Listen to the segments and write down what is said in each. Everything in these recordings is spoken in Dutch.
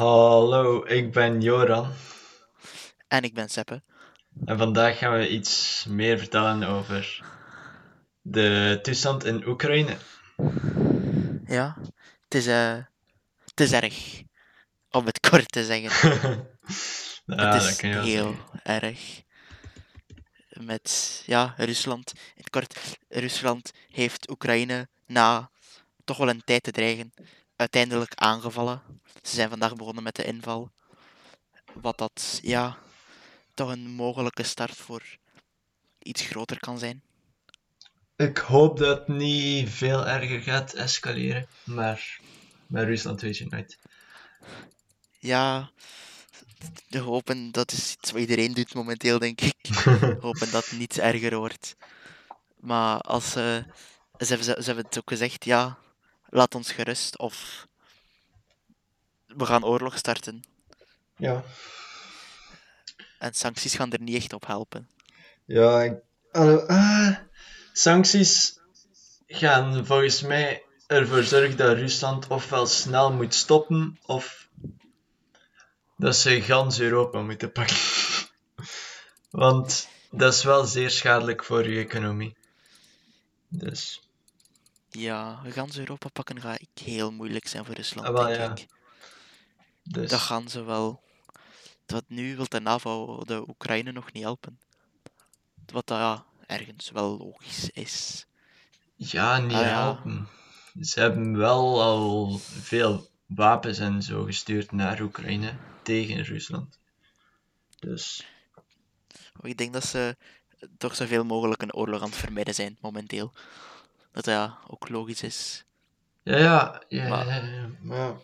Hallo, ik ben Joran En ik ben Seppe. en vandaag gaan we iets meer vertellen over de toestand in Oekraïne. Ja, het is, eh, het is erg. Om het kort te zeggen. ja, het dat is heel zeggen. erg. Met, ja, Rusland. In het kort, Rusland heeft Oekraïne na toch wel een tijd te dreigen uiteindelijk aangevallen. Ze zijn vandaag begonnen met de inval. Wat dat, ja, toch een mogelijke start voor iets groter kan zijn. Ik hoop dat het niet veel erger gaat escaleren, maar met Rusland weet je nooit. Ja, we hopen dat is iets wat iedereen doet momenteel, denk ik. hopen dat het niet erger wordt. Maar als ze, ze, hebben, ze hebben het ook gezegd, ja, laat ons gerust of we gaan oorlog starten. ja, En sancties gaan er niet echt op helpen. ja, ik- ah, sancties gaan volgens mij ervoor zorgen dat Rusland ofwel snel moet stoppen, of dat ze gans Europa moeten pakken. Want dat is wel zeer schadelijk voor je economie. Dus, Ja, gans Europa pakken gaat heel moeilijk zijn voor Rusland, Ah, wel, denk ja. ik. dus Dat gaan ze wel. Wat nu wil de NAVO de Oekraïne nog niet helpen. Wat dat ja, ergens wel logisch is. ja, niet Ah, ja. helpen. Ze hebben wel al veel wapens en zo gestuurd naar Oekraïne tegen Rusland. Dus, Maar ik denk dat ze toch zoveel mogelijk een oorlog aan het vermijden zijn momenteel. Dat ja, ook logisch is. Ja, ja, ja, Maar- ja, ja, maar ja.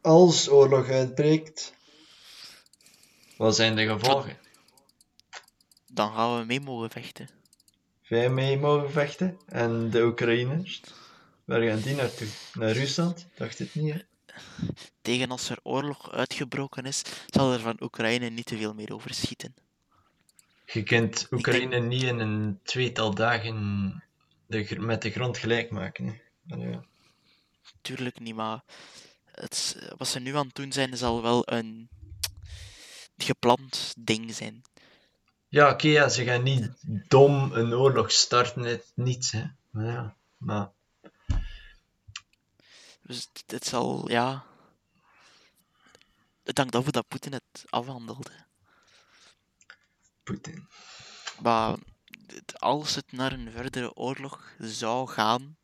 Als oorlog uitbreekt, wat zijn de gevolgen? Dan gaan we mee mogen vechten. Wij mee mogen vechten en de Oekraïners, waar gaan die naartoe? Naar Rusland? Dacht het niet, hè? Tegen als er oorlog uitgebroken is, zal er van Oekraïne niet te veel meer overschieten. Je kunt Oekraïne niet in een tweetal dagen de, met de grond gelijk maken. Ja. Tuurlijk niet, maar het, wat ze nu aan het doen zijn, zal wel een gepland ding zijn. Ja, oké, ja, ze gaan niet dom een oorlog starten uit niets, hè. Maar ja, maar... Dus het, het zal, ja. Het hangt af hoe dat Poetin het afhandelde. Poetin. Maar als het naar een verdere oorlog zou gaan,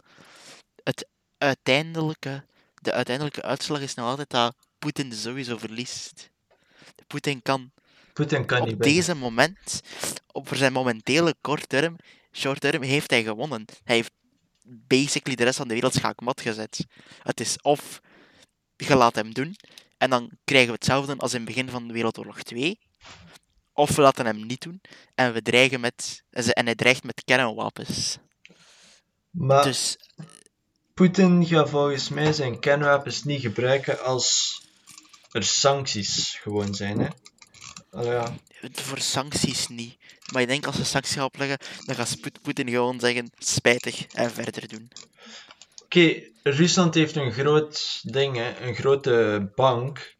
het uiteindelijke, de uiteindelijke uitslag is nog altijd dat Poetin sowieso verliest. Poetin kan Poetin kan niet op winnen. deze moment, op voor zijn momentele kort term, short term, heeft hij gewonnen. Hij heeft basically de rest van de wereld schaakmat gezet. Het is of je laat hem doen, en dan krijgen we hetzelfde als in het begin van Wereldoorlog 2. Of we laten hem niet doen en we dreigen met. en ze- En hij dreigt met kernwapens. Maar Dus Poetin gaat volgens mij zijn kernwapens niet gebruiken als er sancties gewoon zijn, hè. Allee, ja. voor sancties niet. Maar ik denk als ze sancties gaan opleggen, dan gaat Poetin gewoon zeggen: spijtig en verder doen. Oké, Rusland heeft een groot ding, hè, een grote bank,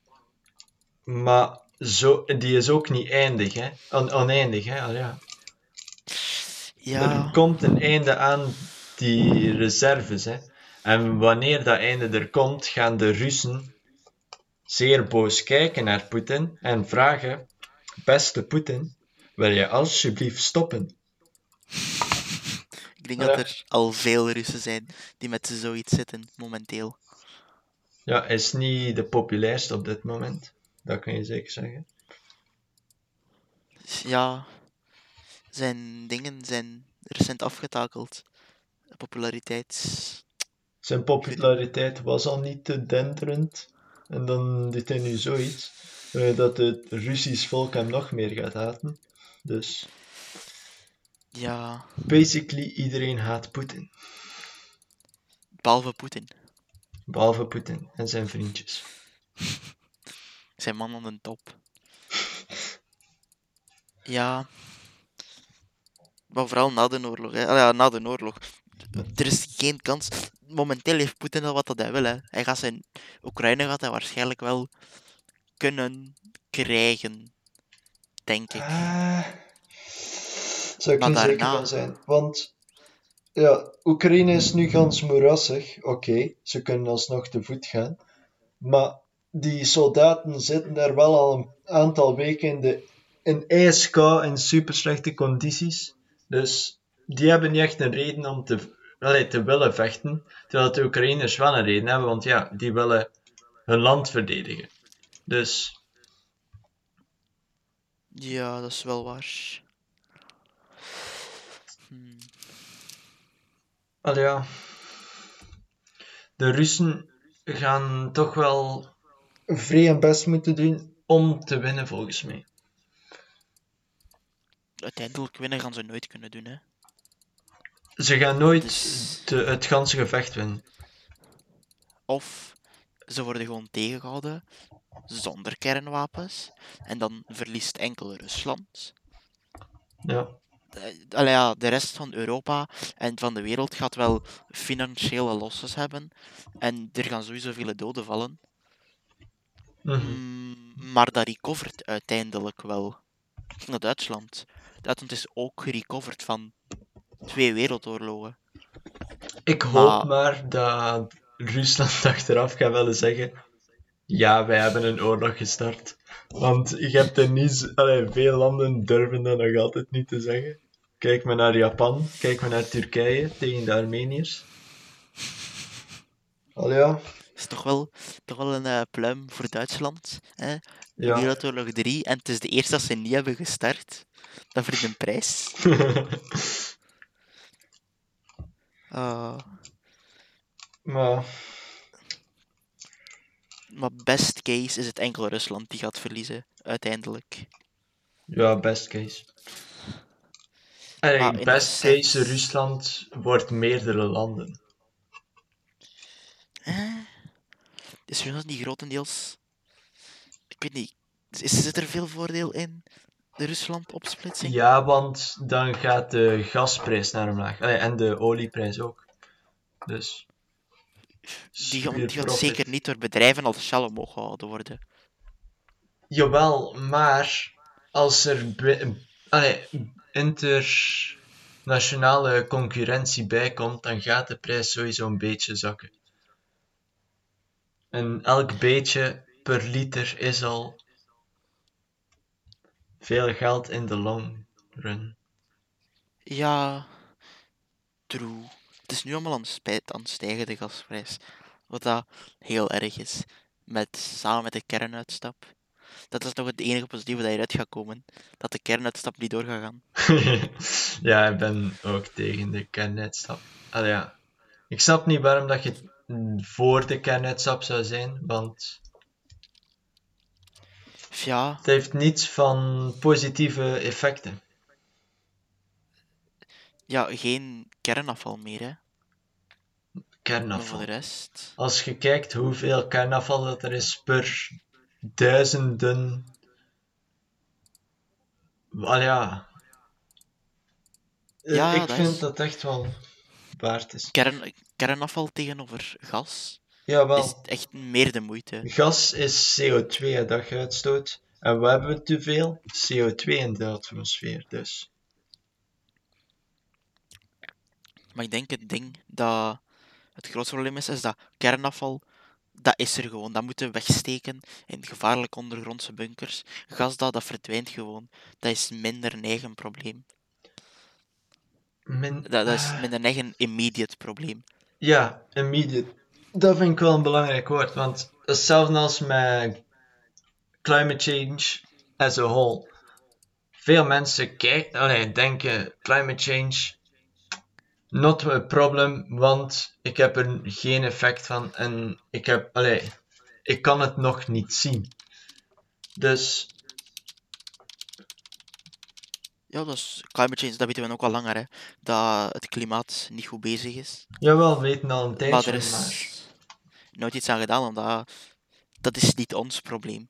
maar zo, die is ook niet eindig, hè, on- oneindig, hè. Allee, ja. Er Ja, komt een einde aan die reserves, hè. En wanneer dat einde er komt, gaan de Russen zeer boos kijken naar Poetin en vragen: Beste Poetin, wil je alsjeblieft stoppen? ik denk Ja. dat er al veel Russen zijn die met zoiets zitten momenteel. Ja, hij is niet de populairste op dit moment. Dat kan je zeker zeggen. Ja, zijn dingen zijn recent afgetakeld. Populariteit. Zijn populariteit was al niet te denderend. En dan doet hij nu zoiets. eh, dat het Russisch volk hem nog meer gaat haten. Dus, Ja, basically iedereen haat Poetin. behalve Poetin. Behalve Poetin en zijn vriendjes. Zijn man aan de top. Ja. Maar vooral na de oorlog. Hè. Ah ja, na de oorlog. Er is geen kans. momenteel heeft Poetin al wat dat hij wil. Hè. Hij gaat zijn Oekraïne gaat hij waarschijnlijk wel kunnen krijgen. Denk ik. Ah, zou ik Maar niet zeker van zijn. Want ja, Oekraïne is nu gans moerassig. Oké, ze kunnen alsnog te voet gaan. Maar die soldaten zitten daar wel al een aantal weken in, de, in ijskou in super slechte condities. Dus die hebben niet echt een reden om te, allee, te willen vechten. Terwijl de Oekraïners wel een reden hebben, want ja, die willen hun land verdedigen. Dus Ja, dat is wel waar. Hmm. Ja. De Russen gaan toch wel vrij hun best moeten doen om te winnen, volgens mij. Uiteindelijk winnen gaan ze nooit kunnen doen. Hè. Ze gaan nooit Dus- de, het ganse gevecht winnen. Of ze worden gewoon tegengehouden zonder kernwapens. En dan verliest enkel Rusland. Ja. Eh, allee, ja, de rest van Europa en van de wereld gaat wel financiële losses hebben. En er gaan sowieso vele doden vallen. Mhm. Mm, maar dat recovert uiteindelijk wel. Ik ging naar Duitsland. Duitsland is ook gerecoverd van twee wereldoorlogen. Ik hoop Maar- maar dat Rusland achteraf gaat willen zeggen: Ja, wij hebben een oorlog gestart. Want je hebt er niet, allee, veel landen durven dat nog altijd niet te zeggen. Kijk maar naar Japan, kijk maar naar Turkije tegen de Armeniërs. Al ja, is toch wel, toch wel een eh, pluim voor Duitsland. Hè? ja. Wereldoorlog 3 en het is de eerste dat ze niet hebben gestart. Dat verdient een prijs. Ah, maar maar best case is het enkel Rusland die gaat verliezen, uiteindelijk. ja, best case. In best case Rusland wordt meerdere landen. Eh? Is Rusland niet grotendeels... Ik weet niet. Is, zit er veel voordeel in? De Rusland-opsplitsing? Ja, want dan gaat de gasprijs naar omlaag. Allee, en de olieprijs ook. Dus. Die gaat, die gaat zeker niet door bedrijven als Shell omhoog gehouden worden. Jawel, maar als er allee, internationale concurrentie bij komt, dan gaat de prijs sowieso een beetje zakken. En elk beetje per liter is al veel geld in de long run. Ja, true. Het is nu allemaal aan, het spijt, aan het stijgen, de gasprijs. Wat dat heel erg is. Met, samen met de kernuitstap. Dat is nog het enige positieve dat hieruit gaat komen. Dat de kernuitstap niet door gaat gaan. ja, ik ben ook tegen de kernuitstap. Allee, ja. Ik snap niet waarom dat je voor de kernuitstap zou zijn, want Ja, het heeft niets van positieve effecten. ja, geen kernafval meer, hè. Kernafval. de rest... Als je kijkt hoeveel kernafval dat er is per duizenden. Wel ja. Eh, Ja, ik vind is- dat echt wel waard is. Kern, kernafval tegenover gas Jawel. is echt meer de moeite. Gas is CO2 hè, dat je uitstoot. En we hebben te veel CO2 in de atmosfeer. Dus Maar ik denk het ding dat het grootste probleem is, is dat kernafval, dat is er gewoon. Dat moeten we wegsteken in gevaarlijke ondergrondse bunkers. Gas dat, dat verdwijnt gewoon. Dat is minder een eigen probleem. min... Dat, dat is Ah, minder een eigen immediate probleem. Ja, immediate. Dat vind ik wel een belangrijk woord, want hetzelfde als met climate change as a whole. Veel mensen kijken, allee, denken climate change not a problem, want ik heb er geen effect van en ik heb, allee, ik kan het nog niet zien. Dus Ja, dat is climate change, dat weten we ook al langer, hè. Dat het klimaat niet goed bezig is. jawel, we weten al een Maar tijdje, er is maar nooit iets aan gedaan, omdat dat is niet ons probleem.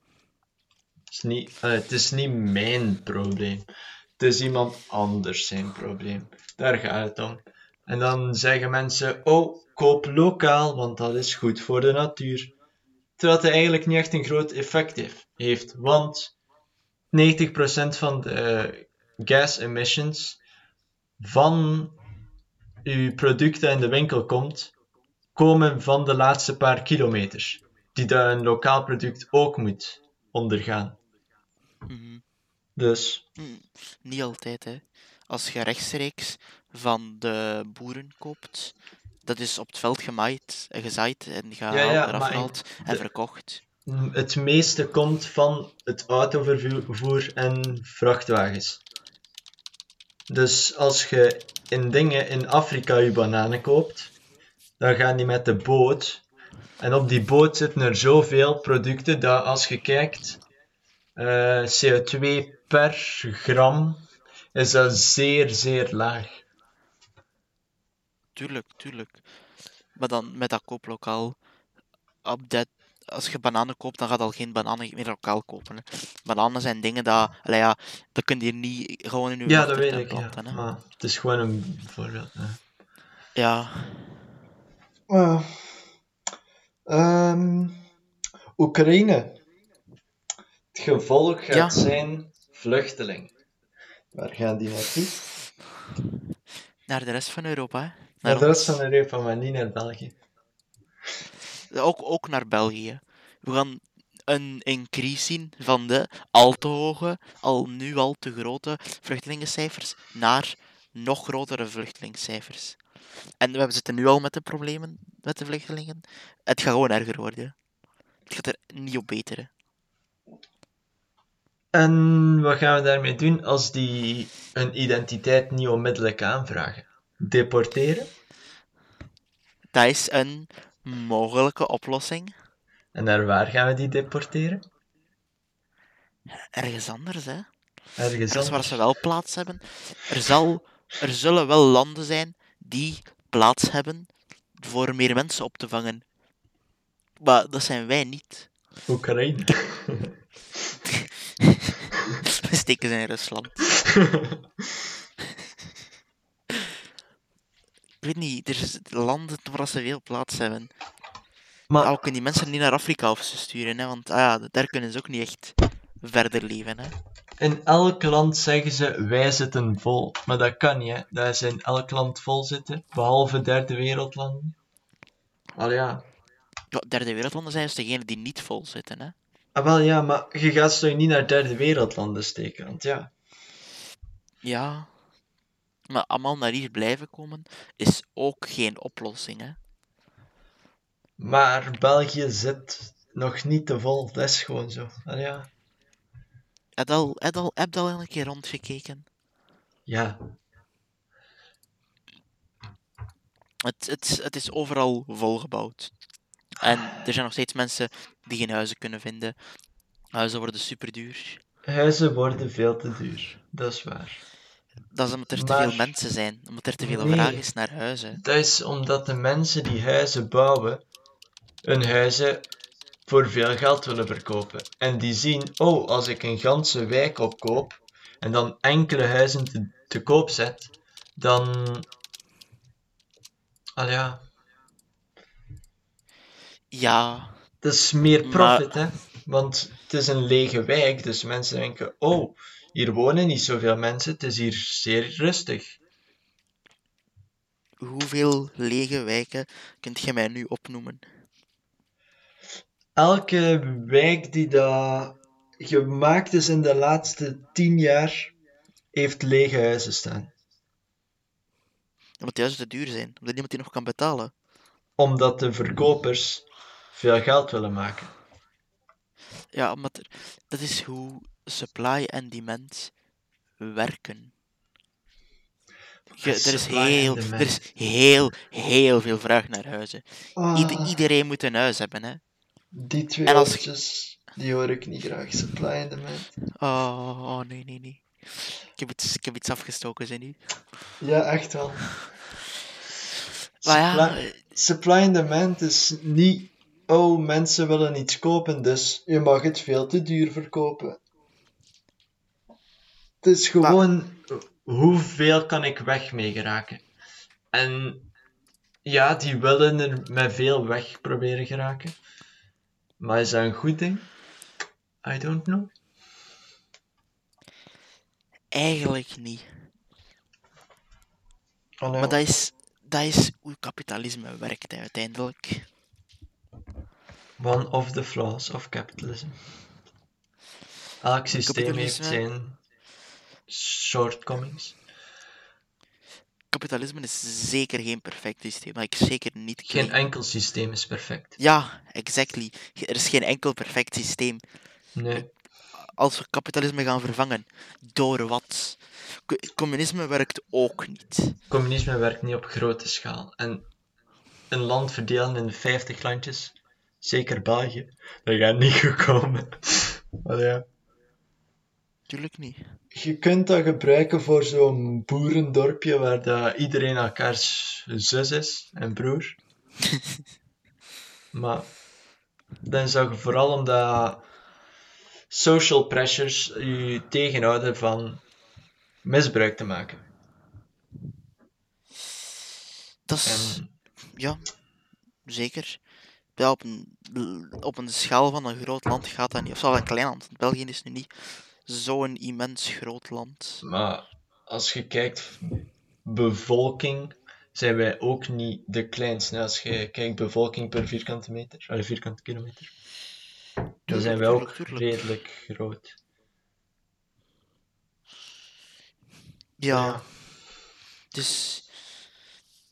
het is niet, allee, het is niet mijn probleem. Het is iemand anders zijn probleem. Daar gaat het om. En dan zeggen mensen, oh, koop lokaal, want dat is goed voor de natuur. Terwijl het eigenlijk niet echt een groot effect heeft, heeft want 90% van de gas emissions van uw producten in de winkel komt, komen van de laatste paar kilometers, die een lokaal product ook moet ondergaan. Mhm. Dus, Hm, Niet altijd, hè. Als je rechtstreeks van de boeren koopt, dat is op het veld gemaaid, eh, gezaaid en gehaald, Ja, ja, eraf maar gehaald en de- verkocht. het meeste komt van het autovervoer en vrachtwagens. Dus als je in dingen in Afrika je bananen koopt, dan gaan die met de boot. En op die boot zitten er zoveel producten dat als je kijkt, eh, CO2 per gram is dat zeer, zeer laag. Tuurlijk, tuurlijk. Maar dan met dat kooplokaal, op dat, als je bananen koopt, dan gaat al geen bananen meer lokaal kopen. Hè. Bananen zijn dingen dat, allee, ja, dat kun je niet gewoon in je Ja, dat weet ik. Ja. planten. Hè. Maar het is gewoon een voorbeeld. Ja. Ja. Ehm, Oekraïne. Het gevolg gaat Ja. zijn vluchtelingen. Waar gaan die naartoe? naar de rest van Europa. Hè. Naar Naar de rest van Europa, maar niet naar België. Ook, ook naar België. We gaan een increase zien van de al te hoge, al nu al te grote vluchtelingencijfers naar nog grotere vluchtelingscijfers. En we zitten nu al met de problemen met de vluchtelingen. Het gaat gewoon erger worden. Het gaat er niet op beteren. En wat gaan we daarmee doen als die hun identiteit niet onmiddellijk aanvragen? Deporteren? Dat is een mogelijke oplossing. En naar waar gaan we die deporteren? Ergens anders, hè. Ergens Dat is waar anders. ze wel plaats hebben. Er, zal, er zullen wel landen zijn die plaats hebben voor meer mensen op te vangen. Maar dat zijn wij niet. Oekraïne. We steken ze in Rusland. Ik weet niet, er zijn landen waar ze veel plaats hebben. Maar maar we kunnen die mensen niet naar Afrika of ze sturen, hè, want ah ja, daar kunnen ze ook niet echt verder leven. Hè. in elk land zeggen ze wij zitten vol. Maar dat kan niet, hè. Dat ze in elk land vol zitten, behalve derde wereldlanden. Al ja. Ja, derde wereldlanden zijn dus degenen die niet vol zitten. Hè. Ah, wel ja, maar je gaat ze toch niet naar derde wereldlanden steken, want ja. Ja, maar allemaal naar hier blijven komen is ook geen oplossing. Hè. Maar België zit nog niet te vol, dat is gewoon zo. Ja. Heb je al, heb je al, heb je al een keer rondgekeken? Ja. Het, het, het is overal volgebouwd. En er zijn nog steeds mensen die geen huizen kunnen vinden. Huizen worden super duur. Huizen worden veel te duur, dat is waar. Dat is omdat er te Maar- veel mensen zijn. Omdat er te veel Nee. vraag is naar huizen. Dat is omdat de mensen die huizen bouwen, hun huizen voor veel geld willen verkopen. En die zien, oh, als ik een ganse wijk opkoop en dan enkele huizen te, te koop zet, dan. Al ja, Ja, dat is meer Maar- profit, hè? Want het is een lege wijk, dus mensen denken, oh, hier wonen niet zoveel mensen, het is hier zeer rustig. hoeveel lege wijken kunt je mij nu opnoemen? elke wijk die dat gemaakt is in de laatste tien jaar, heeft lege huizen staan. Omdat die huizen te duur zijn. Omdat niemand die nog kan betalen. Omdat de verkopers veel geld willen maken. Ja, omdat er, dat is hoe supply en demand werken. Je, er, is heel, er is heel, heel veel vraag naar huizen. Ah, iedereen moet een huis hebben, hè. die twee en als- die hoor ik niet graag. Supply and demand. Oh, oh, nee, nee, nee. Ik heb iets, ik heb iets afgestoken, zijn nu. Ja, echt wel. Maar ja, Supply, supply and demand is niet, oh, mensen willen iets kopen, dus je mag het veel te duur verkopen. Het is gewoon, hoeveel kan ik weg mee geraken? En Ja, die willen er met veel weg proberen geraken. Maar is dat een goed ding? I don't know. Eigenlijk niet. Maar dat is, dat is hoe kapitalisme werkt hè, uiteindelijk. One of the flaws of capitalism. Elk systeem heeft zijn shortcomings. Kapitalisme is zeker geen perfect systeem, maar ik zeker niet Geen claim. enkel systeem is perfect. Ja, exactly. Er is geen enkel perfect systeem. Nee. Als we kapitalisme gaan vervangen, door wat? Co- Communisme werkt ook niet. Communisme werkt niet op grote schaal. En een land verdelen in 50 landjes, zeker België, dat gaat niet goed komen. Maar ja. Tuurlijk niet. Je kunt dat gebruiken voor zo'n boerendorpje waar dat iedereen elkaars zus is en broer. maar dan zou je vooral omdat social pressures je tegenhouden van misbruik te maken. Dat is, En ja, zeker. Ja, op, een, op een schaal van een groot land gaat dat niet. Of zelfs een klein land. België is nu niet zo'n immens groot land. Maar als je kijkt, bevolking, zijn wij ook niet de kleinste. Als je kijkt bevolking per vierkante meter, allee, vierkante kilometer, dan Tuurlijk, zijn wij ook tuurlijk, tuurlijk. redelijk groot. Ja, dus,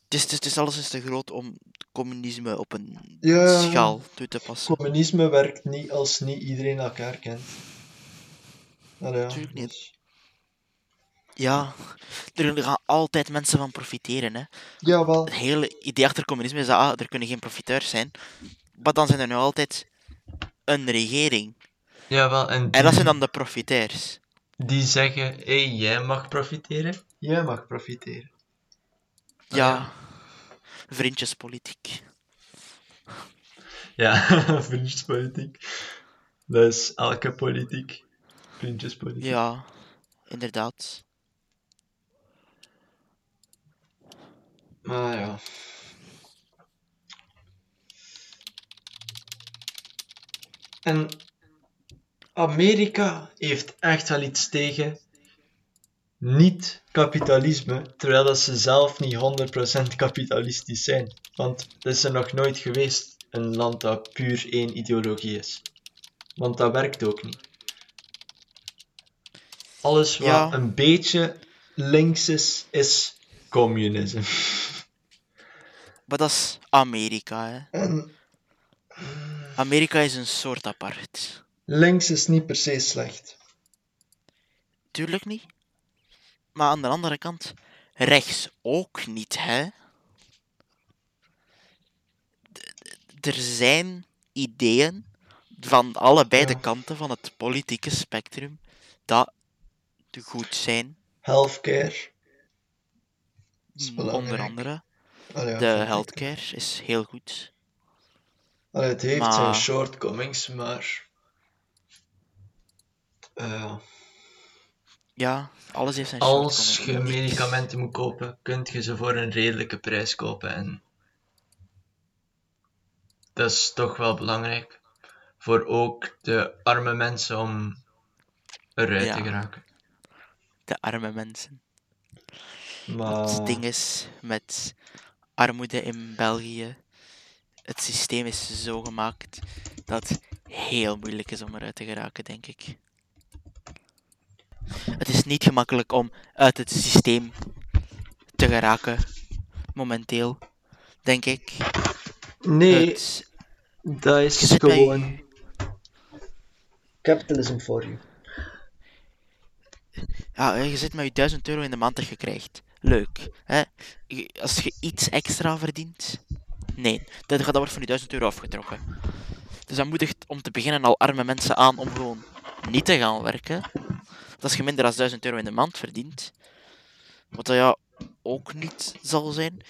het is, het is, het is te groot om communisme op een Ja. schaal toe te passen. Communisme werkt niet als niet iedereen elkaar kent. Allee, ja, Tuurlijk niet. dus- Ja, er gaan altijd mensen van profiteren. Hè. Jawel. Het hele idee achter communisme is dat ah, er kunnen geen profiteurs zijn. Maar dan zijn er nu altijd een regering. Jawel, en die, En dat zijn dan de profiteurs. die zeggen, hé, hey, jij mag profiteren, jij mag profiteren. Ah, Ja, vriendjespolitiek. Ja, vriendjespolitiek. Dat is elke politiek. Vriendjespolitiek. Ja, inderdaad. Maar ja. En Amerika heeft echt wel iets tegen niet-kapitalisme, terwijl dat ze zelf niet 100% kapitalistisch zijn. Want het is er nog nooit geweest, een land dat puur één ideologie is. Want dat werkt ook niet. Alles wat Ja. een beetje links is, is communisme. Maar dat is Amerika. Hè. En Amerika is een soort apart. links is niet per se slecht. Tuurlijk niet. Maar aan de andere kant, rechts ook niet, hè? D- Er zijn ideeën van allebei de kanten van het politieke spectrum dat goed zijn. Healthcare. Mm. Onder andere. Allee, ja, De healthcare is heel goed. Allee, het heeft Maar- zijn shortcomings, maar. eh, Ja, alles heeft zijn als je medicamenten moet kopen, kunt je ze voor een redelijke prijs kopen. En dat is toch wel belangrijk voor ook de arme mensen om eruit Ja. te geraken. De arme mensen. Maar Het ding is met armoede in België. Het systeem is zo gemaakt dat het heel moeilijk is om eruit te geraken, denk ik. Het is niet gemakkelijk om uit het systeem te geraken, momenteel, denk ik. nee, Het, dat is bij- gewoon capitalism for you. Ja, je zit met je 1000 euro in de maand dat je krijgt. Leuk. Hè? Als je iets extra verdient, nee, dat, gaat- dat wordt van je 1000 euro afgetrokken. Dus dat moedigt om te beginnen al arme mensen aan om gewoon niet te gaan werken. Want als je minder dan 1000 euro in de maand verdient, wat dat ja ook niet zal zijn.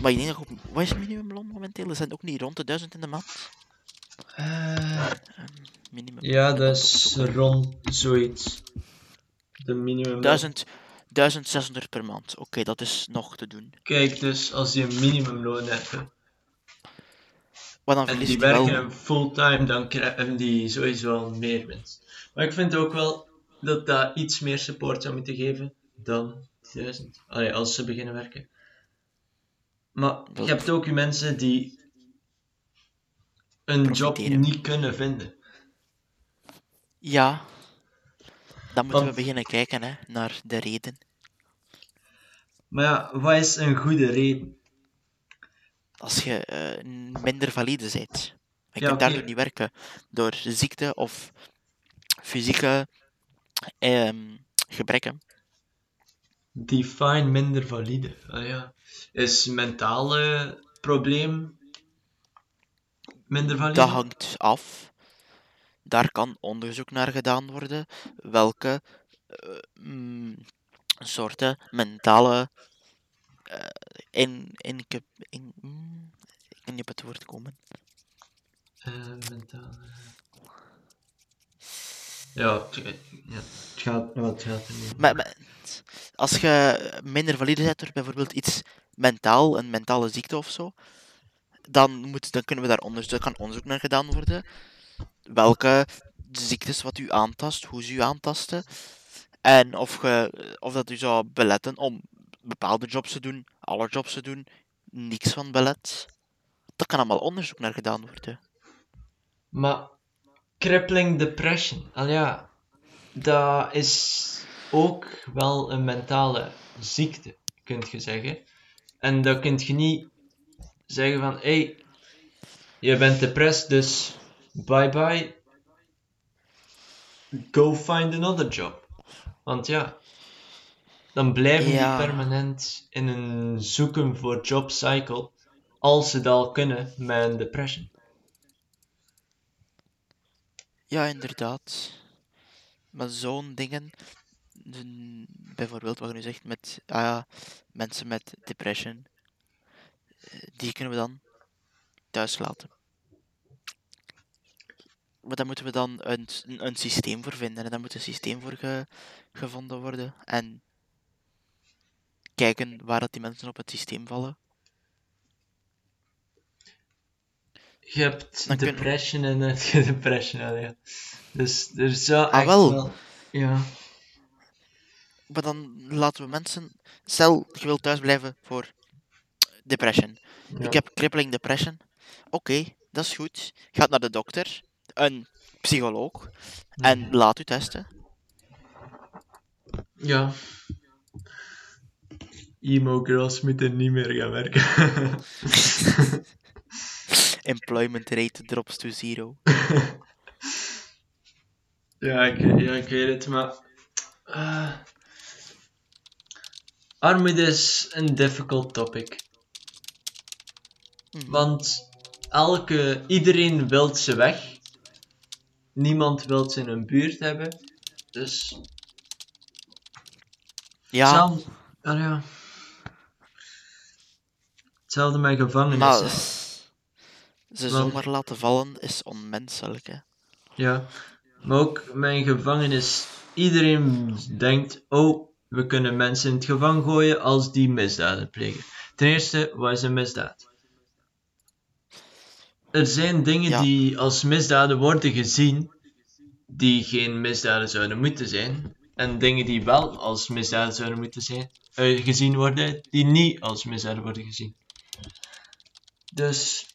Maar ik denk dat op, wat is het minimumloon momenteel? Is dat ook niet rond de 1000 in de maand? Minimum. ja, dat is rond zoiets. De minimum. 1000, 1600 per maand. Oké, dat is nog te doen. Kijk, dus als die een minimumloon hebben Maar dan en die wel... werken fulltime, dan krijgen die sowieso al meer winst. Maar ik vind ook wel dat dat iets meer support zou moeten geven dan 1000. Allee, als ze beginnen werken. Maar Dat- je hebt ook mensen die een job niet kunnen vinden. Ja. Dan moeten we beginnen kijken hè, naar de reden. Maar ja, wat is een goede reden? Als je eh, minder valide bent. Je Ja, kunt daardoor niet werken. Door ziekte of fysieke ehm, gebrekken. Define minder valide. Ah ja. Is mentale probleem minder valide? Dat hangt af. Daar kan onderzoek naar gedaan worden. Welke eh, mm, soorten mentale eh, in, in, in, mm, ik kan niet op het woord komen. Eh, mentale... Ja, het, ja, het gaat, het gaat er niet. Maar, maar als je minder valide bent door bijvoorbeeld iets mentaal, een mentale ziekte of zo, dan, moet, dan kunnen we daar onderzoek, kan onderzoek naar gedaan worden. Welke ziektes wat u aantast, hoe ze u aantasten. En of, ge, of dat u zou beletten om bepaalde jobs te doen, alle jobs te doen, niks van belet. Daar kan allemaal onderzoek naar gedaan worden. Maar crippling depression, al ja, dat is ook wel een mentale ziekte, kunt je zeggen. En dan kun je niet zeggen van, hé, hey, je bent depressed, dus bye bye, go find another job. Want ja, dan blijven Ja. die permanent in een zoeken voor job cycle, als ze dat al kunnen met een depression. Ja, inderdaad. Maar zo'n dingen, bijvoorbeeld wat je nu zegt met ah ja, mensen met depression, eh, die kunnen we dan thuis laten. Maar daar moeten we dan een, een, een systeem voor vinden. En daar moet een systeem voor ge- gevonden worden. En kijken waar dat die mensen op het systeem vallen. Je hebt Dan depression en heb je depression, al ja. Dus er zou Ah, wel. Ja. Maar dan laten we mensen. Stel, je wilt thuis blijven voor depression. ja. Ik heb crippling depression. Oké, dat is goed. Gaat naar de dokter, een psycholoog, en laat u testen. Ja. Emo girls moeten niet meer gaan werken. Employment rate drops to zero. ja, ik, ja, ik weet het, maar... eh, armoede is een difficult topic. Mhm. Want elke, iedereen wil ze weg. Niemand wil ze in hun buurt hebben. Dus Ja, Hetzelfde, ah, ja. Hetzelfde met gevangenissen. maar ze Want- zomaar laten vallen is onmenselijk. Hè. Ja. Maar ook mijn gevangenis. Iedereen denkt, oh, we kunnen mensen in het gevangen gooien als die misdaden plegen. Ten eerste, wat is een misdaad? Er zijn dingen Ja. die als misdaden worden gezien, die geen misdaden zouden moeten zijn. En dingen die wel als misdaden zouden moeten zijn, eh, gezien worden, die niet als misdaden worden gezien. Dus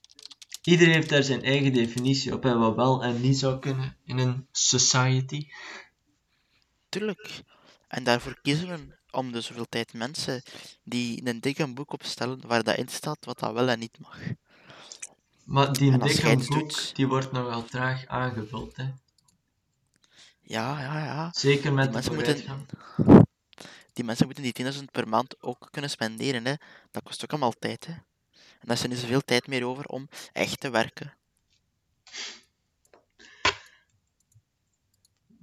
iedereen heeft daar zijn eigen definitie op en wat wel en niet zou kunnen in een society. Tuurlijk. En daarvoor kiezen we om de zoveel tijd mensen die een dikke boek opstellen waar dat in staat wat dat wel en niet mag. Maar die dikke boek, doet- die wordt nogal traag aangevuld, hè. Ja, ja, ja. Zeker met de mensen moeten-. Die mensen moeten die 10.000 per maand ook kunnen spenderen. Hè. Dat kost ook allemaal tijd. Hè. En daar is er niet zoveel tijd meer over om echt te werken.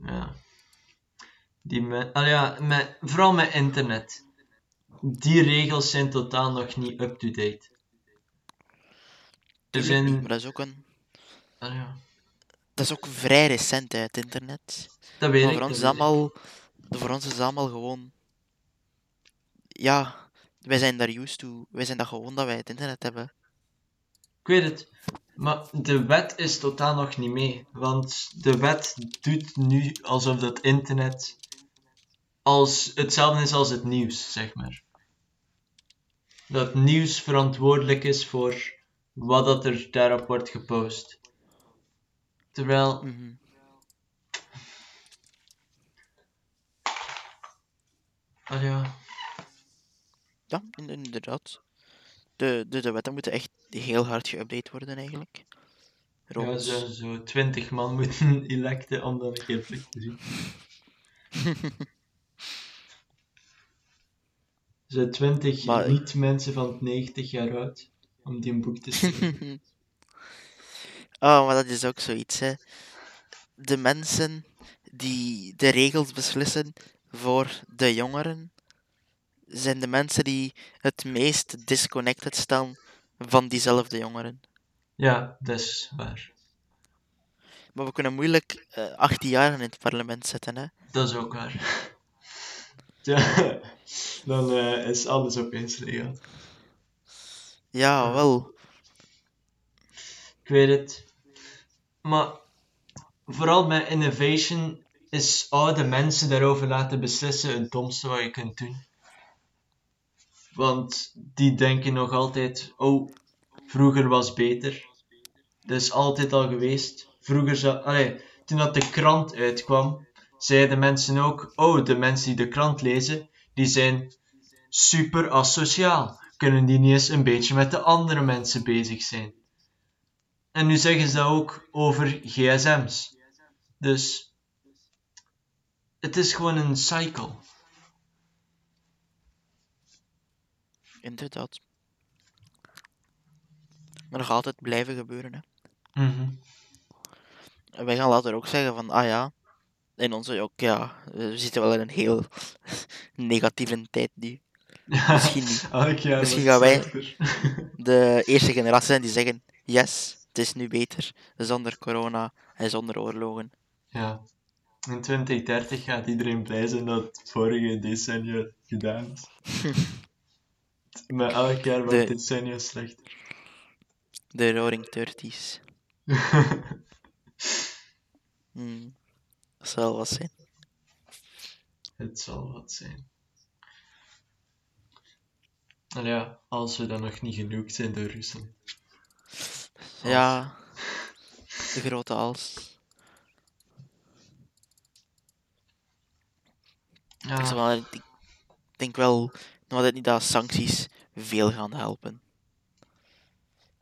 Ja. Die me, al ja, met, vooral met internet. Die regels zijn totaal nog niet up-to-date. Zijn... maar dat is ook een... al ja, Dat is ook vrij recent, hè, het internet. dat weet Maar ik. voor ons, dat is ik. allemaal, voor ons is het allemaal gewoon ja, wij zijn daar used to. Wij zijn dat gewoon dat wij het internet hebben. Ik weet het. Maar de wet is totaal nog niet mee. Want de wet doet nu alsof dat internet als hetzelfde is als het nieuws, zeg maar. Dat nieuws verantwoordelijk is voor wat dat er daarop wordt gepost. Terwijl, Mhm. ja, Ja, in- inderdaad. De, de, de wetten moeten echt heel hard geüpdate worden, eigenlijk. ja Rond- zo, zo 20 man moeten electen om dan een keer flik te zien. Zo 20 Maar- niet mensen van 90 jaar oud om die een boek te schrijven. Oh, maar dat is ook zoiets, hè. De mensen die de regels beslissen voor de jongeren, zijn de mensen die het meest disconnected staan van diezelfde jongeren. ja, dat is waar. Maar we kunnen moeilijk eh 18 jaar in het parlement zetten, hè. Dat is ook waar. Ja, dan eh, is alles opeens legaal. Ja, wel. Ik weet het. Maar vooral met innovation is oude mensen daarover laten beslissen het domste wat je kunt doen. Want die denken nog altijd, oh, vroeger was beter. Dat is altijd al geweest. Vroeger, allee, toen dat de krant uitkwam, zeiden mensen ook, oh, de mensen die de krant lezen, die zijn super asociaal. Kunnen die niet eens een beetje met de andere mensen bezig zijn? En nu zeggen ze dat ook over gsm's. Dus het is gewoon een cycle. Inderdaad. Maar dat gaat altijd blijven gebeuren, hè. Mhm. En wij gaan later ook zeggen van, ah ja, in onze, ook, ja, we zitten wel in een heel negatieve tijd nu. Misschien niet. Elk jaar Misschien gaan wij-. De eerste generatie zijn die zeggen, yes, het is nu beter, zonder corona en zonder oorlogen. ja. In 2030 gaat iedereen blij zijn dat het vorige decennia gedaan is. maar elk jaar wordt De- dit decennia slechter. De Roaring Thirties. Hmm. Dat zal wat zijn. Het zal wat zijn. En ja, als we dan nog niet genoeg zijn door Rusland. Ja, de grote als. Ik, Ja, wel- ik denk wel nog altijd niet dat sancties veel gaan helpen.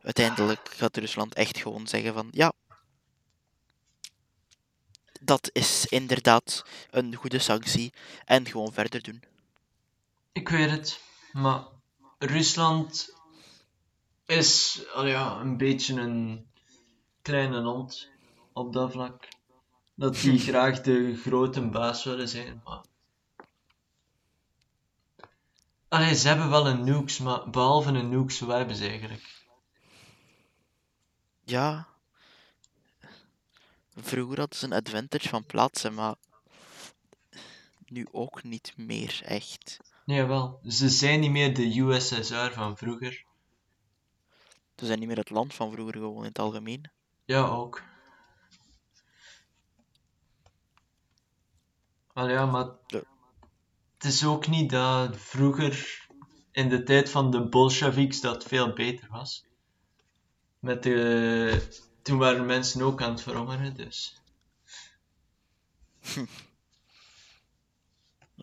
Uiteindelijk gaat Rusland echt gewoon zeggen van ja, dat is inderdaad een goede sanctie en gewoon verder doen. Ik weet het, maar Rusland is al ja, een beetje een kleine land op dat vlak. Dat die graag de grote baas willen zijn, maar... Allee, ze hebben wel een nukes, maar behalve een nukes, wat hebben ze eigenlijk? Ja, vroeger hadden ze een advantage van plaatsen, maar nu ook niet meer echt. Nee, wel. Ze zijn niet meer de USSR van vroeger. Ze zijn niet meer het land van vroeger gewoon in het algemeen. Ja, ook. Wel ja, maar Ja. het is ook niet dat vroeger in de tijd van de Bolsjewiks dat veel beter was. Met de... Toen waren mensen ook aan het verhongeren, dus...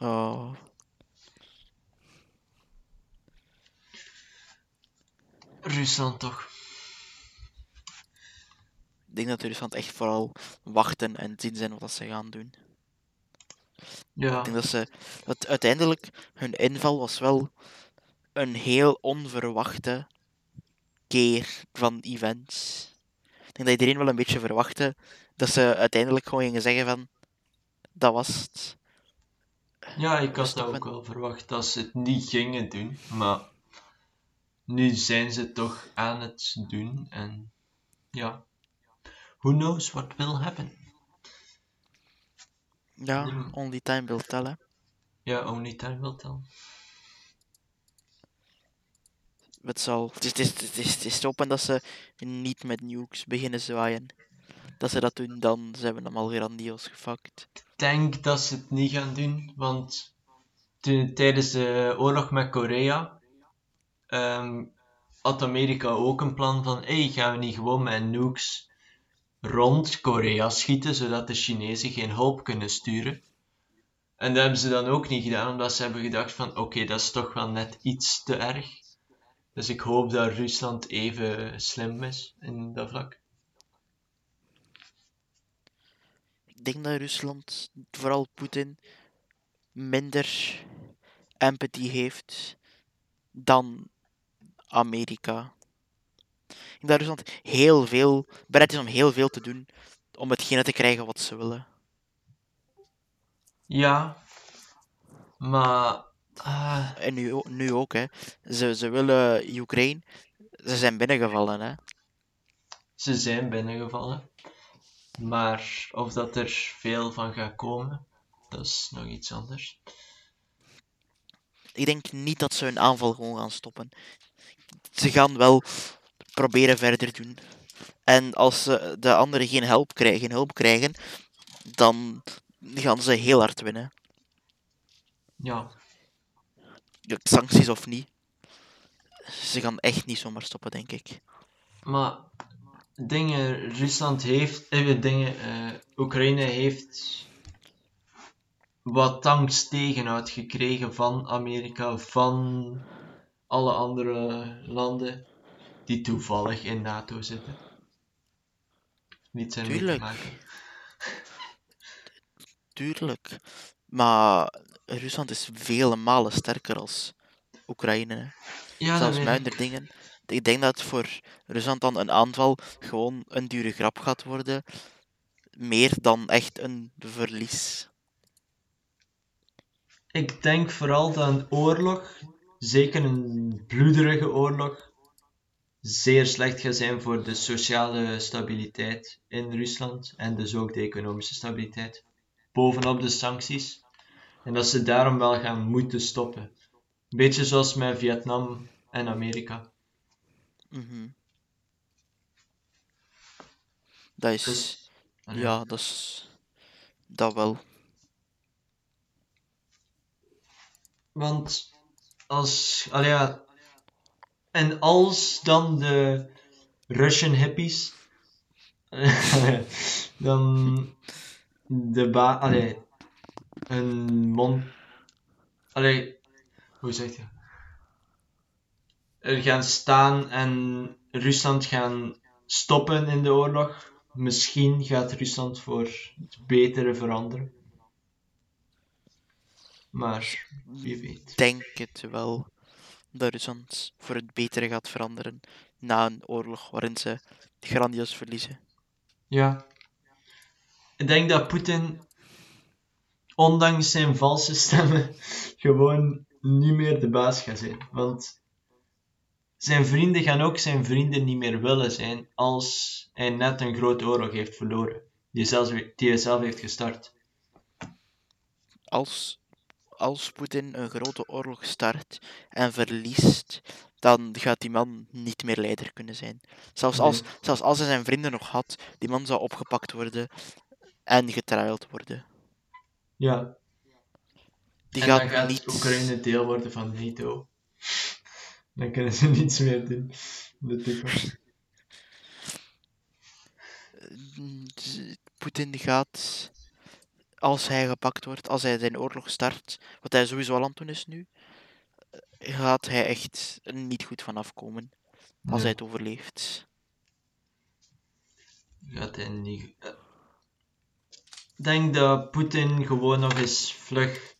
Oh, Rusland toch. ik denk dat Rusland echt vooral wachten en zien zijn wat ze gaan doen. Ja, Ik denk dat ze, dat uiteindelijk hun inval was wel een heel onverwachte keer van events. Ik denk dat iedereen wel een beetje verwachtte dat ze uiteindelijk gewoon gingen zeggen van dat was het. ja ik had dat stoppen. ook wel verwacht dat ze het niet gingen doen, maar... Nu zijn ze toch aan het doen en... Ja. Who knows what will happen? Ja, Ja. only time will tell. hè. Ja, only time will tell. Het, zal, het, is, het, is, het, is, het is stoppen dat ze niet met nukes beginnen zwaaien. Dat ze dat doen, dan zijn we hem al grandioos gefakt. Ik denk dat ze het niet gaan doen, want toen, tijdens de oorlog met Korea ehm, had Amerika ook een plan van hey, gaan we niet gewoon met nukes rond Korea schieten, zodat de Chinezen geen hulp kunnen sturen. En dat hebben ze dan ook niet gedaan, omdat ze hebben gedacht van oké, dat is toch wel net iets te erg. Dus ik hoop dat Rusland even slim is in dat vlak. Ik denk dat Rusland, vooral Poetin, minder empathy heeft dan Amerika. Ik denk dat Rusland heel veel, bereid is om heel veel te doen om hetgene te krijgen wat ze willen. Ja, maar. ah, En nu, nu ook, hè. Ze, ze willen Oekraïne. Ze zijn binnengevallen, hè. ze zijn binnengevallen. Maar of dat er veel van gaat komen, dat is nog iets anders. Ik denk niet dat ze hun aanval gewoon gaan stoppen. Ze gaan wel proberen verder doen. En als ze de anderen geen hulp krijgen, geen hulp krijgen dan gaan ze heel hard winnen. Ja, Sancties of niet. Ze gaan echt niet zomaar stoppen, denk ik. maar dingen, Rusland heeft, eh, dingen, eh, Oekraïne heeft wat tanks tegenhoud gekregen van Amerika, van alle andere landen die toevallig in NATO zitten. Ermee te Tuurlijk. maken. Tuurlijk. Maar Rusland is vele malen sterker als Oekraïne. hè. Ja, Zelfs ik. andere dingen. Ik denk dat voor Rusland dan een aanval gewoon een dure grap gaat worden. Meer dan echt een verlies. Ik denk vooral dat een oorlog, zeker een bloederige oorlog, zeer slecht gaat zijn voor de sociale stabiliteit in Rusland en dus ook de economische stabiliteit. Bovenop de sancties. En dat ze daarom wel gaan moeten stoppen. Een beetje zoals met Vietnam en Amerika. Mhm. Dat is. Dus, ja, dat is. Dat wel. Want als, allee, en als dan de Russian hippies, dan de ba, een mond, allee, hoe zeg je? Er gaan staan en Rusland gaan stoppen in de oorlog. Misschien gaat Rusland voor het betere veranderen. Maar wie weet. Ik denk het wel. Dat Rusland voor het betere gaat veranderen. Na een oorlog waarin ze grandioos verliezen. Ja. Ik denk dat Poetin, ondanks zijn valse stemmen, gewoon niet meer de baas gaat zijn. Want zijn vrienden gaan ook zijn vrienden niet meer willen zijn als hij net een grote oorlog heeft verloren. Die, zelfs, die hij zelf heeft gestart. als, als Poetin een grote oorlog start en verliest, dan gaat die man niet meer leider kunnen zijn. Zelfs als, Nee. zelfs als hij zijn vrienden nog had, die man zou opgepakt worden en getriald worden. Ja. Die en gaat, dan gaat niet. Oekraïne deel worden van NATO. Dan kunnen ze niets meer doen de toekomst. Z- Poetin gaat, als hij gepakt wordt, als hij zijn oorlog start, wat hij sowieso al aan het doen is nu, eh, gaat hij echt niet goed van afkomen als Nee. hij het overleeft. gaat hij niet. eh, Ik denk dat Poetin gewoon nog eens vlug.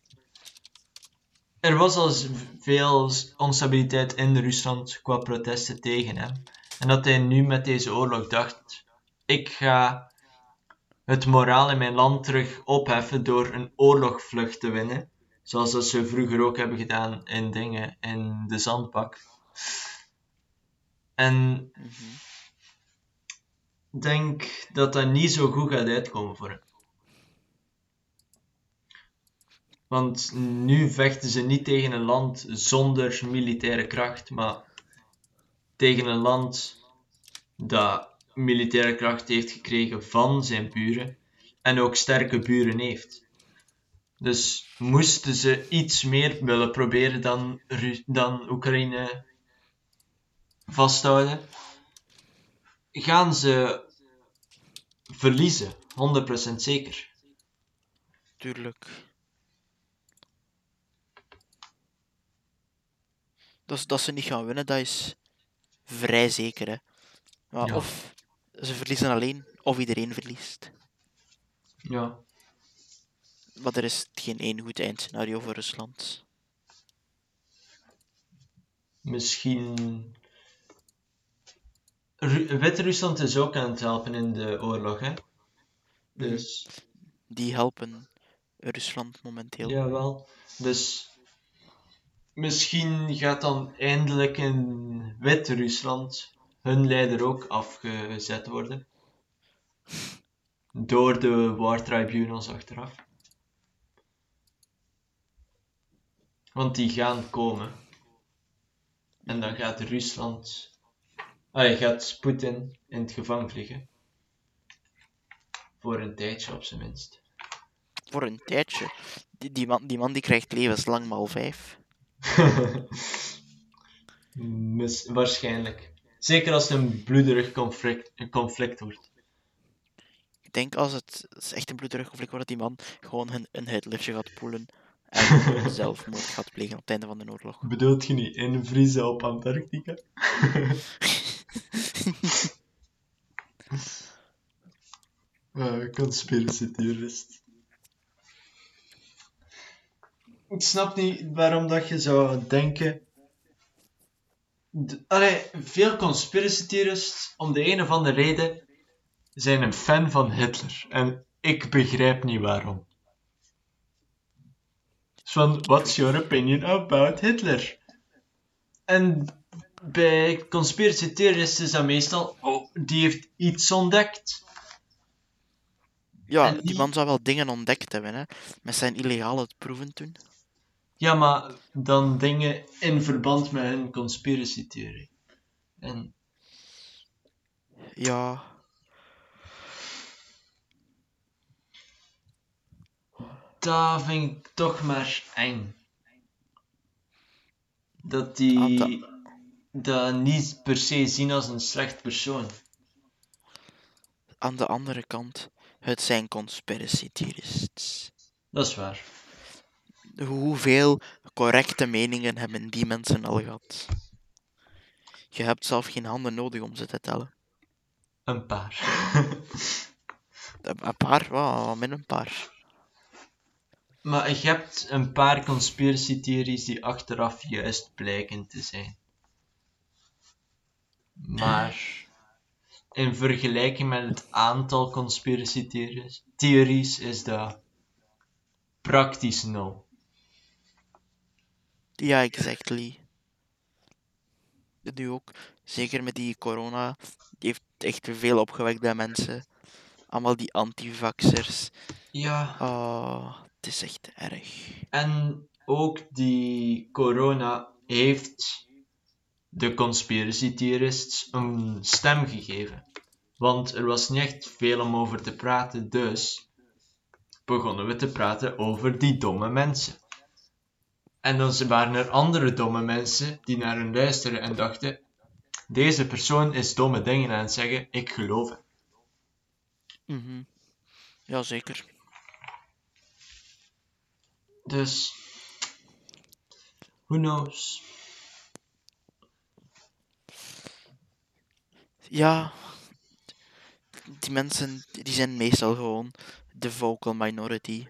Er was al veel onstabiliteit in Rusland qua protesten tegen hem. En dat hij nu met deze oorlog dacht: ik ga het moraal in mijn land terug opheffen door een oorlogvlucht te winnen. Zoals dat ze vroeger ook hebben gedaan in dingen, in de zandbak. En ik denk dat dat niet zo goed gaat uitkomen voor hem. Want nu vechten ze niet tegen een land zonder militaire kracht, maar tegen een land dat militaire kracht heeft gekregen van zijn buren en ook sterke buren heeft. Dus moesten ze iets meer willen proberen dan, Ru- dan Oekraïne vasthouden, gaan ze verliezen, 100% zeker. Tuurlijk. Dat, dat ze niet gaan winnen, dat is vrij zeker. Hè. Maar Ja. Of ze verliezen alleen, of iedereen verliest. Ja. Maar er is geen één goed eindscenario voor Rusland. Misschien. Ru- Wit-Rusland is ook aan het helpen in de oorlog, hè? Dus. Die helpen Rusland momenteel. Jawel. Dus. Misschien gaat dan eindelijk in Wit-Rusland hun leider ook afgezet worden. Door de War Tribunals achteraf. Want die gaan komen. En dan gaat Rusland. Ah, gaat Poetin in het gevangen vliegen. Voor een tijdje op zijn minst. Voor een tijdje. Die, die, man, die man die krijgt levenslang mal vijf. Mis- waarschijnlijk. Zeker als het een bloederig conflict, een conflict wordt. Ik denk als het, het is echt een bloederig conflict wordt, dat die man gewoon een, een Hitlertje gaat poelen en zelfmoord gaat plegen op het einde van de oorlog. Bedoelt je niet invriezen op Antarctica? Uh, conspiracy theorist. Ik snap niet waarom dat je zou denken. Allee, veel conspiracy theorists, om de een of andere reden, zijn een fan van Hitler. En ik begrijp niet waarom. Van, what's your opinion about Hitler? En bij conspiracy theorists is dat meestal, oh, die heeft iets ontdekt. Ja, die die- man zou wel dingen ontdekt hebben, hè. Met zijn illegale proeven toen. Ja, maar dan dingen in verband met hun conspiracy. En Ja, dat vind ik toch maar eng. Dat Ah, die dat- dat niet per se zien als een slecht persoon. aan de andere kant, het zijn conspiracy theorists. Dat is waar. Hoeveel correcte meningen hebben die mensen al gehad? Je hebt zelf geen handen nodig om ze te tellen. Een paar. Een paar, wow, min een paar. maar je hebt een paar conspiracy theories die achteraf juist blijken te zijn. Maar in vergelijking met het aantal conspiracy theories, theories is dat praktisch nul. Ja, exactly. Nu ook, zeker met die corona, die heeft echt veel opgewekt bij mensen. Allemaal die antivaxers. Ja, Oh, het is echt erg. en ook die corona heeft de conspiracy theorists een stem gegeven. Want er was niet echt veel om over te praten, dus begonnen we te praten over die domme mensen. En dan waren er andere domme mensen die naar hen luisteren en dachten: deze persoon is domme dingen aan het zeggen, ik geloof hem. Mhm. Ja, zeker. Dus, who knows? Ja, die mensen die zijn meestal gewoon de vocal minority.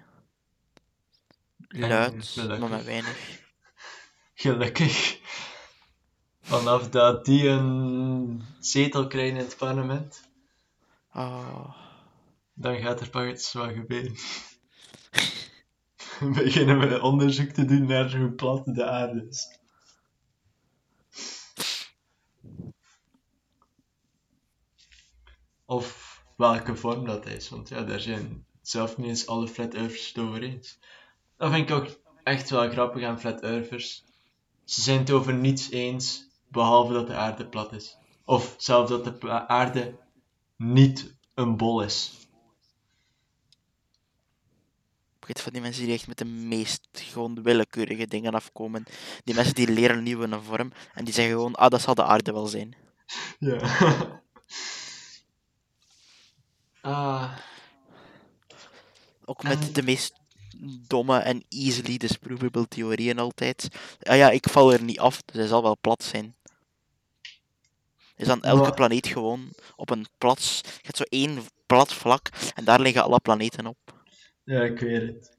Luid, gelukkig. maar met weinig. Gelukkig. Vanaf dat die een zetel krijgen in het parlement, Ah, dan gaat er pas iets wat gebeuren. Beginnen we onderzoek te doen naar hoe plat de aarde is. Of welke vorm dat is, want ja, daar zijn zelf niet eens alle flat earthers het over eens. Dat vind ik ook echt wel grappig aan flat earthers. Ze zijn het over niets eens behalve dat de aarde plat is. Of zelfs dat de aarde niet een bol is. Ik weet van die mensen die echt met de meest gewoon willekeurige dingen afkomen. Die mensen die leren nieuw een vorm en die zeggen gewoon, ah, dat zal de aarde wel zijn. Ja. Ah, Ook met En- de meest domme en easily disprovable theorieën altijd. Ah ja, ik val er niet af, dus hij zal wel plat zijn. Is dan elke planeet gewoon op een plat... Je hebt zo één plat vlak en daar liggen alle planeten op. ja, ik weet het.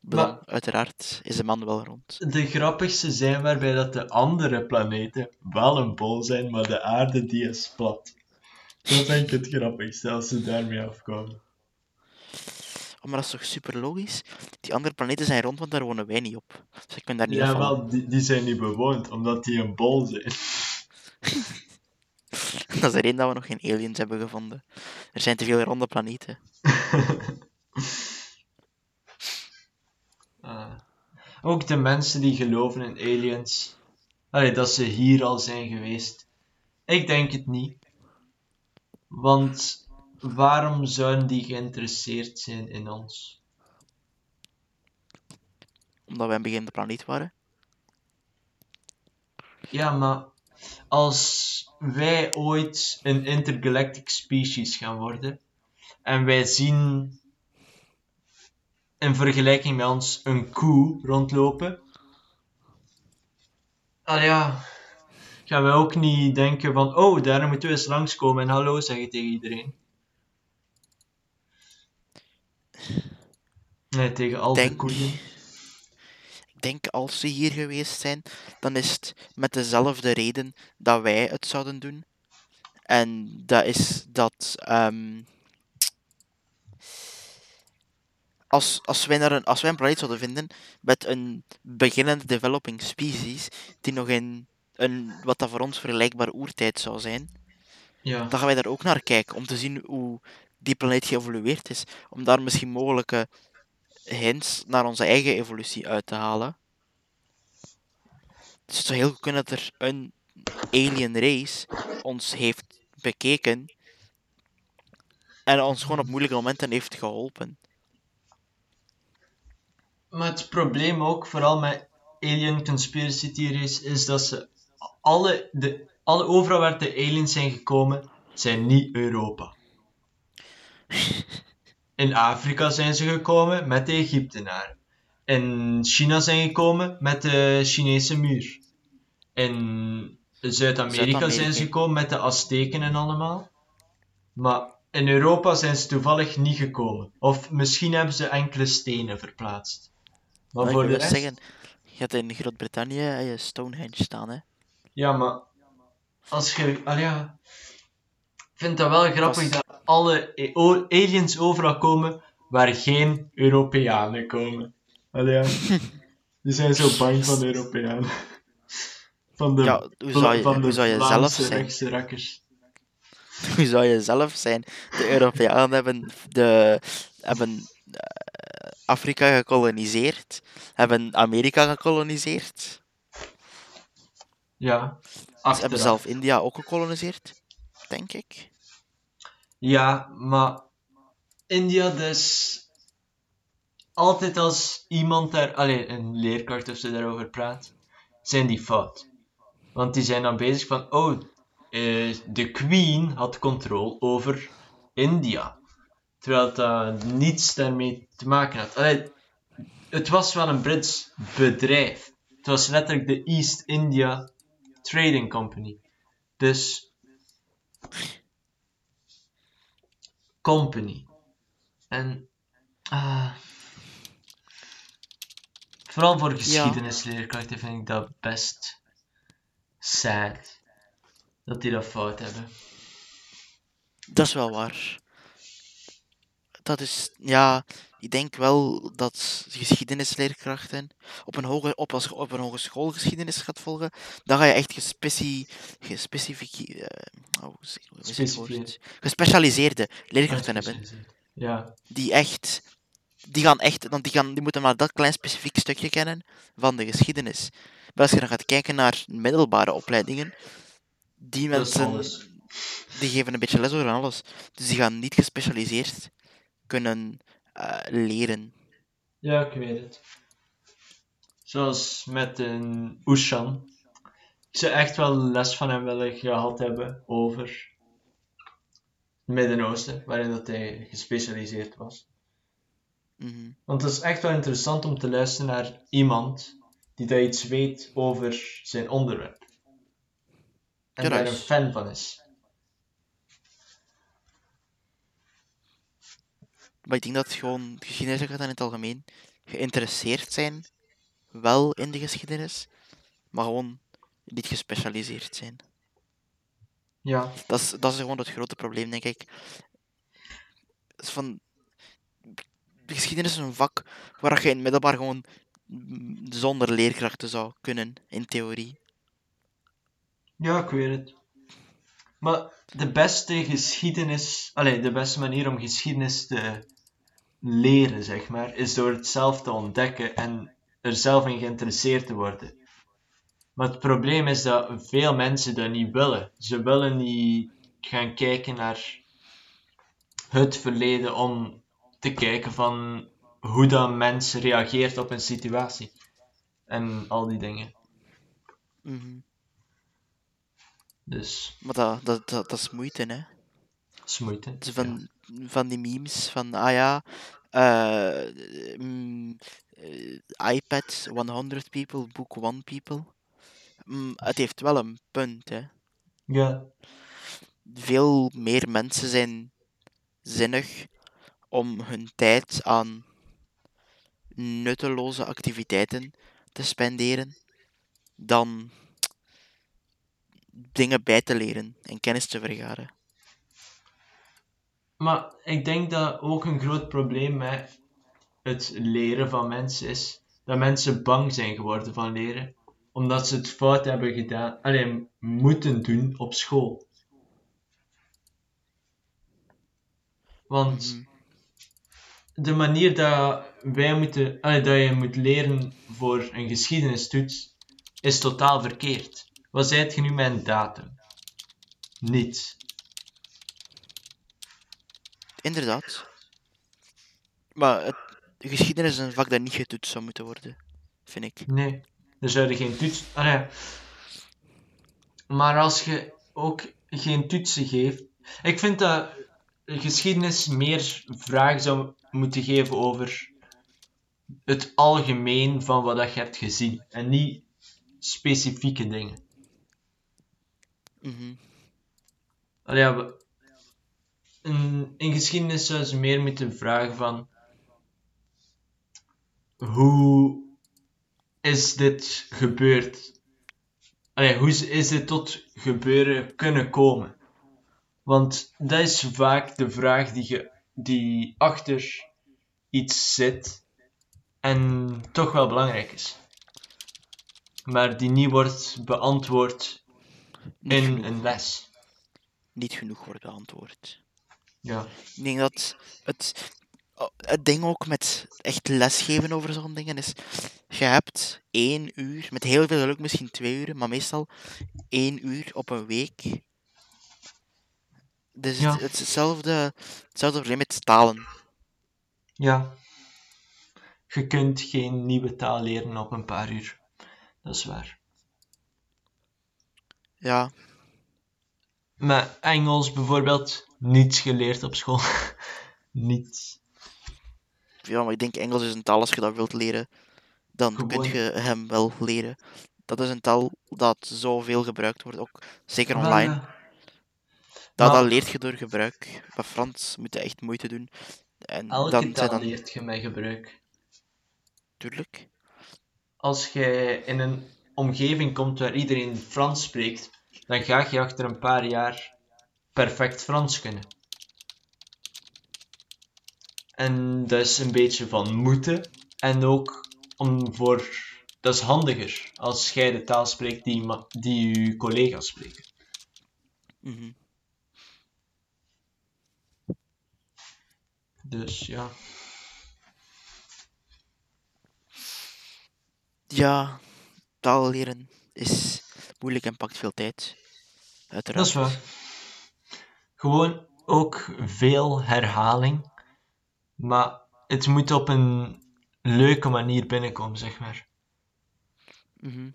Maar Maar- uiteraard is de man wel rond. De grappigste zijn waarbij dat de andere planeten wel een bol zijn, maar de aarde die is plat. Dat vind ik het grappigste als ze daarmee afkomen. Oh, maar dat is toch super logisch? Die andere planeten zijn rond, want daar wonen wij niet op. Dus ik ben daar niet Ja, wel, die, die zijn niet bewoond, omdat die een bol zijn. Dat is de reden dat we nog geen aliens hebben gevonden. Er zijn te veel ronde planeten. Ah. Ook de mensen die geloven in aliens, allee, dat ze hier al zijn geweest. Ik denk het niet. Want waarom zouden die geïnteresseerd zijn in ons? Omdat wij een begin planeet waren. Ja, maar als wij ooit een intergalactic species gaan worden en wij zien in vergelijking met ons een koe rondlopen, al ja, gaan wij ook niet denken van, oh, daar moeten we eens langskomen en hallo zeggen tegen iedereen. Nee, tegen al de koeien. ik denk als ze hier geweest zijn, dan is het met dezelfde reden dat wij het zouden doen. En dat is dat. ehm, als, als, wij naar een, als wij een planeet zouden vinden met een beginnende developing species, die nog in een wat dat voor ons vergelijkbaar oertijd zou zijn, Ja. dan gaan wij daar ook naar kijken om te zien hoe die planeet geëvolueerd is. Om daar misschien mogelijke hints naar onze eigen evolutie uit te halen. Dus het zou heel goed kunnen dat er een alien race ons heeft bekeken en ons gewoon op moeilijke momenten heeft geholpen. Maar het probleem ook, vooral met Alien Conspiracy Theories, is dat ze alle, de, alle overal waar de aliens zijn gekomen, zijn niet Europa. In Afrika zijn ze gekomen met de Egyptenaren. In China zijn gekomen met de Chinese muur. In Zuid-Amerika zijn ze gekomen met de Azteken en allemaal. Maar in Europa zijn ze toevallig niet gekomen. Of misschien hebben ze enkele stenen verplaatst. Maar voor de rest... zeggen, je hebt in Groot-Brittannië je Stonehenge staan, hè. Ja, maar als je... Al ja... Ik vind dat wel grappig dat alle o- aliens overal komen waar geen Europeanen komen. Al ja. Die zijn zo bang van Europeanen. Van de, Ja, hoe zou je, van de hoe zou je zelf zijn? Hoe zou je zelf zijn? De Europeanen hebben, de, hebben eh, Afrika gekoloniseerd, hebben Amerika gekoloniseerd. Ja. Ze hebben zelf India ook gekoloniseerd, denk ik. Ja, maar India dus... Altijd als iemand daar... Allee, een leerkracht of zo daarover praat, zijn die fout. Want die zijn dan bezig van... Oh, eh, de queen had controle over India. Terwijl dat niets daarmee te maken had. Allee, het was wel een Brits bedrijf. Het was letterlijk de East India Trading Company. Dus... Company. En... ah vooral voor geschiedenisleerkrachten vind ik dat best sad. Dat die dat fout hebben. Dat is wel waar. Dat is, ja, ik denk wel dat geschiedenisleerkrachten op een, hoge, op, als je op een hogeschool geschiedenis gaat volgen, dan ga je echt gespeci, eh, oh, gespecialiseerde leerkrachten hebben, Ja, die echt die gaan echt, want die, gaan, die moeten maar dat klein specifiek stukje kennen van de geschiedenis. Maar als je dan gaat kijken naar middelbare opleidingen, die mensen die geven een beetje les over alles. Dus die gaan niet gespecialiseerd kunnen eh, leren. Ja, ik weet het. Zoals met een Oeshan. Ik zou echt wel les van hem willen gehad hebben over het Midden-Oosten, waarin dat hij gespecialiseerd was. Mhm. Want het is echt wel interessant om te luisteren naar iemand die daar iets weet over zijn onderwerp. En Ja, daar een fan van is. Maar ik denk dat gewoon geschiedenisleerkrachten in het algemeen geïnteresseerd zijn, wel in de geschiedenis, maar gewoon niet gespecialiseerd zijn. Ja, Dat is, dat is gewoon het grote probleem, denk ik. Is van, de geschiedenis is een vak waar je in het middelbaar gewoon zonder leerkrachten zou kunnen, in theorie. ja, ik weet het. Maar de beste geschiedenis, allee, de beste manier om geschiedenis te leren, zeg maar, is door het zelf te ontdekken en er zelf in geïnteresseerd te worden. Maar het probleem is dat veel mensen dat niet willen. Ze willen niet gaan kijken naar het verleden om te kijken van hoe dat mens reageert op een situatie. En al die dingen. Mhm. Dus, Maar dat, dat, dat, dat is moeite, hè. dat is moeite. Dus van, van die memes van, ah ja, mm, eh, iPad 100 people, book 1 people. Mm, het heeft wel een punt, hè. Ja, Veel meer mensen zijn zinnig om hun tijd aan nutteloze activiteiten te spenderen dan dingen bij te leren en kennis te vergaren. Maar ik denk dat ook een groot probleem met het leren van mensen is dat mensen bang zijn geworden van leren, omdat ze het fout hebben gedaan, alleen moeten doen op school. Want Mhm. de manier dat wij moeten, allee, dat je moet leren voor een geschiedenistoets is totaal verkeerd. Wat zijt je nu met een datum? Niet. Inderdaad. Maar het, de geschiedenis is een vak dat niet getoetst zou moeten worden, vind ik. Nee, er zouden geen toets. Ja. Maar als je ook geen toetsen geeft. Ik vind dat geschiedenis meer vragen zou moeten geven over het algemeen van wat je hebt gezien. En niet specifieke dingen. Mhm. Allee, ja, in, in geschiedenis zouden ze meer moeten vragen van hoe is dit gebeurd? Allee, hoe is, is dit tot gebeuren kunnen komen? Want dat is vaak de vraag die, je, die achter iets zit en toch wel belangrijk is. Maar die niet wordt beantwoord Niet, in genoeg, een les. niet genoeg wordt beantwoord. Ja. Ik denk dat het, het ding ook met echt lesgeven over zo'n dingen is. Je hebt één uur, met heel veel geluk misschien twee uur, maar meestal één uur op een week. Dus Ja. het, hetzelfde, hetzelfde probleem met talen. Ja. Je kunt geen nieuwe taal leren op een paar uur. Dat is waar. Ja, Maar Engels bijvoorbeeld, niets geleerd op school. niets. ja, maar ik denk Engels is een taal als je dat wilt leren, dan kun je hem wel leren. Dat is een taal dat zoveel gebruikt wordt, ook zeker online. ja. Dat, Maar dat leert je door gebruik. Bij Frans moet je echt moeite doen. En Elke dan taal dan leert je met gebruik. natuurlijk. Als je in een omgeving komt waar iedereen Frans spreekt, dan ga je achter een paar jaar perfect Frans kunnen. En dat is een beetje van moeten. En ook om voor. Dat is handiger als jij de taal spreekt die, die je collega's spreken. Mhm. Dus ja. Ja, taal leren is moeilijk en pakt veel tijd. Uiteraard. Dat is waar. Gewoon ook veel herhaling. Maar het moet op een leuke manier binnenkomen, zeg maar. Mhm.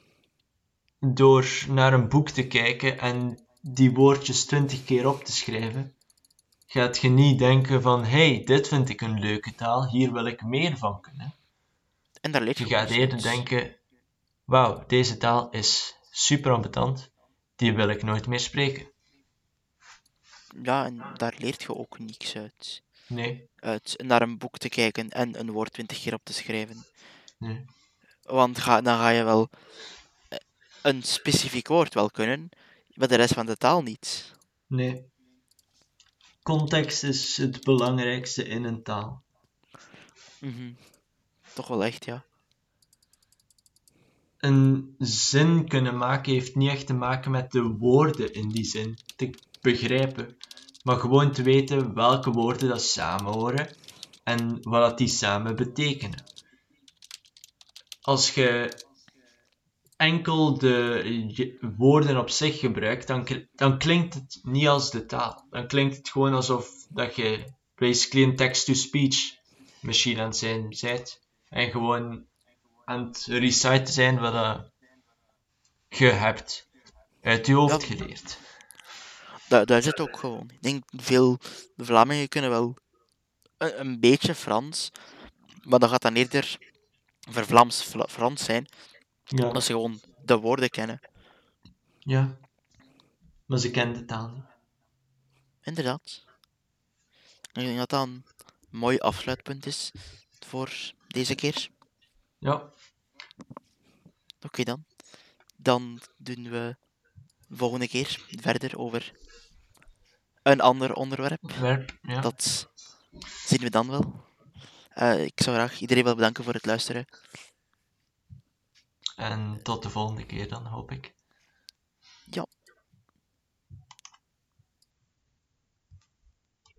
Door naar een boek te kijken en die woordjes twintig keer op te schrijven, gaat je niet denken van, hey, dit vind ik een leuke taal, hier wil ik meer van kunnen. En daar leert je Je gaat eerder denken, wauw, deze taal is super ambetant, die wil ik nooit meer spreken. Ja, en daar leert je ook niks uit. Nee, Uit naar een boek te kijken en een woord twintig keer op te schrijven. nee, Want ga, dan ga je wel eh, een specifiek woord wel kunnen, maar de rest van de taal niet. nee. Context is het belangrijkste in een taal. Mhm. Toch wel echt, ja. Een zin kunnen maken heeft niet echt te maken met de woorden in die zin begrijpen, maar gewoon te weten welke woorden dat samen horen en wat dat die samen betekenen. Als je enkel de woorden op zich gebruikt, dan, dan klinkt het niet als de taal. Dan klinkt het gewoon alsof dat je basically een text-to-speech machine aan het zijn bent. En gewoon aan het reciten zijn wat je hebt uit je hoofd geleerd. Dat, dat is het ook gewoon. Ik denk, veel Vlamingen kunnen wel een, een beetje Frans, maar dat gaat dan eerder voor Vlaams Vla- Frans zijn, Ja. als ze gewoon de woorden kennen. ja. Maar ze kennen de taal niet. Inderdaad. Ik denk dat dat een mooi afsluitpunt is voor deze keer. Ja, Oké dan. Dan doen we volgende keer verder over een ander onderwerp. werp. Ja. Dat zien we dan wel. Eh, ik zou graag iedereen willen bedanken voor het luisteren. En tot de volgende keer dan, hoop ik.